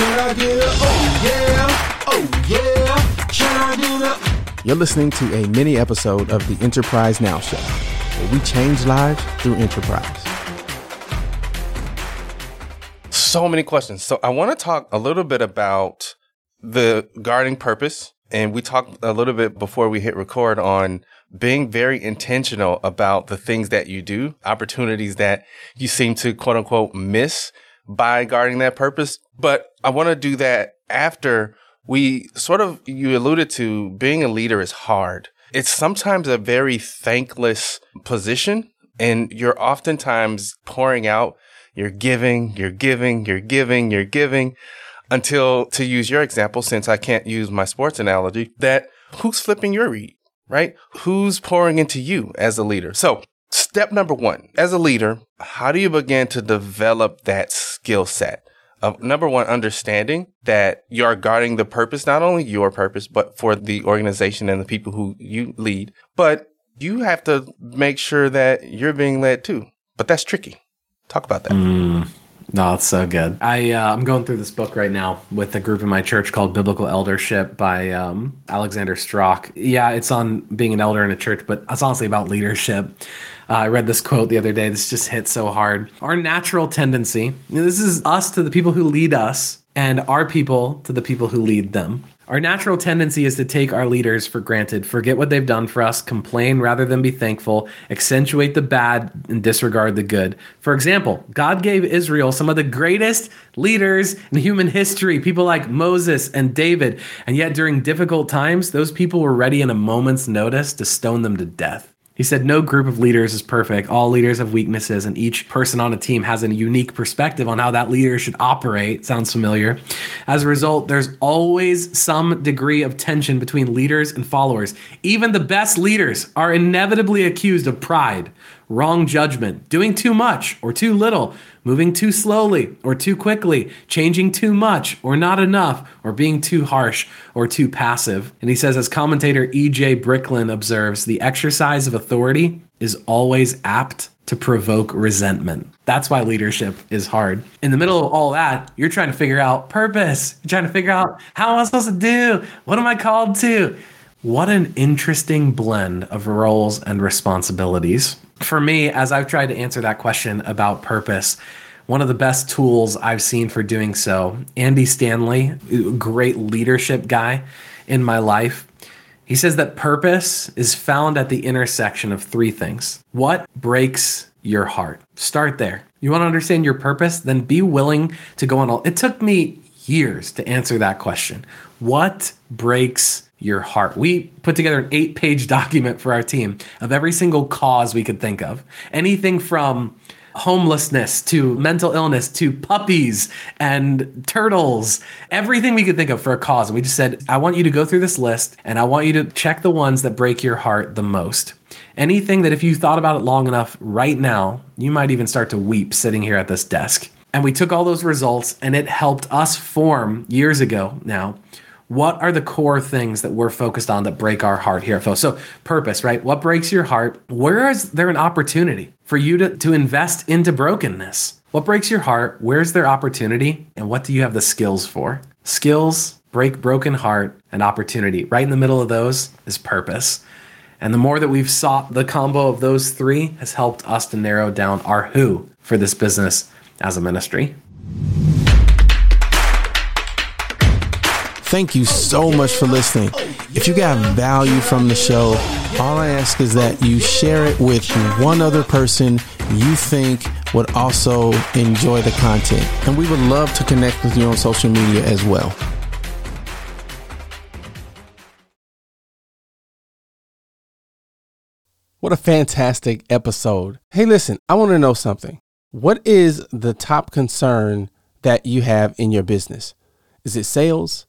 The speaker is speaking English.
Can I get a oh yeah, oh yeah, can I get a You're listening to a mini episode of the Enterprise Now Show, where we change lives through enterprise. So many questions. So I want to talk a little bit about the guarding purpose. And we talked a little bit before we hit record on being very intentional about the things that you do, opportunities that you seem to quote unquote miss by guarding that purpose. But I want to do that after we sort of, you alluded to being a leader is hard. It's sometimes a very thankless position and you're oftentimes pouring out, you're giving, you're giving, you're giving, you're giving until to use your example, since I can't use my sports analogy, that who's flipping your read, right? Who's pouring into you as a leader? So step number one, as a leader, how do you begin to develop that skill set? Of number one, understanding that you are guarding the purpose, not only your purpose, but for the organization and the people who you lead. But you have to make sure that you're being led too. But that's tricky. Talk about that. Mm. No, it's so good. I uh, I'm going through this book right now with a group in my church called Biblical Eldership by um, Alexander Strauch. Yeah, it's on being an elder in a church, but it's honestly about leadership. Uh, I read this quote the other day. This just hit so hard. Our natural tendency. this is us to the people who lead us, and our people to the people who lead them. Our natural tendency is to take our leaders for granted, forget what they've done for us, complain rather than be thankful, accentuate the bad, and disregard the good. For example, God gave Israel some of the greatest leaders in human history, people like Moses and David, and yet during difficult times, those people were ready in a moment's notice to stone them to death. He said, No group of leaders is perfect. All leaders have weaknesses, and each person on a team has a unique perspective on how that leader should operate. Sounds familiar. As a result, there's always some degree of tension between leaders and followers. Even the best leaders are inevitably accused of pride, wrong judgment, doing too much or too little, moving too slowly or too quickly, changing too much or not enough, or being too harsh or too passive. And he says, as commentator E.J. Bricklin observes, the exercise of authority is always apt to provoke resentment. That's why leadership is hard. In the middle of all that, you're trying to figure out purpose. You're trying to figure out how am I supposed to do? What am I called to? What an interesting blend of roles and responsibilities. For me, as I've tried to answer that question about purpose, one of the best tools I've seen for doing so, Andy Stanley, great leadership guy in my life, he says that purpose is found at the intersection of three things. What breaks your heart? Start there. You want to understand your purpose? Then be willing to go on all. It took me years to answer that question. What breaks your heart? We put together an eight page document for our team of every single cause we could think of. Anything from homelessness to mental illness to puppies and turtles, everything we could think of for a cause. And we just said, I want you to go through this list and I want you to check the ones that break your heart the most. Anything that if you thought about it long enough right now, you might even start to weep sitting here at this desk. And we took all those results and it helped us form years ago now what are the core things that we're focused on that break our heart here? So, purpose, right? What breaks your heart? Where is there an opportunity for you to, to invest into brokenness? What breaks your heart? Where's there opportunity? And what do you have the skills for? Skills, break broken heart, and opportunity. Right in the middle of those is purpose. And the more that we've sought the combo of those three has helped us to narrow down our who for this business as a ministry. Thank you so much for listening. If you got value from the show, all I ask is that you share it with one other person you think would also enjoy the content. And we would love to connect with you on social media as well. What a fantastic episode. Hey, listen, I want to know something. What is the top concern that you have in your business? Is it sales?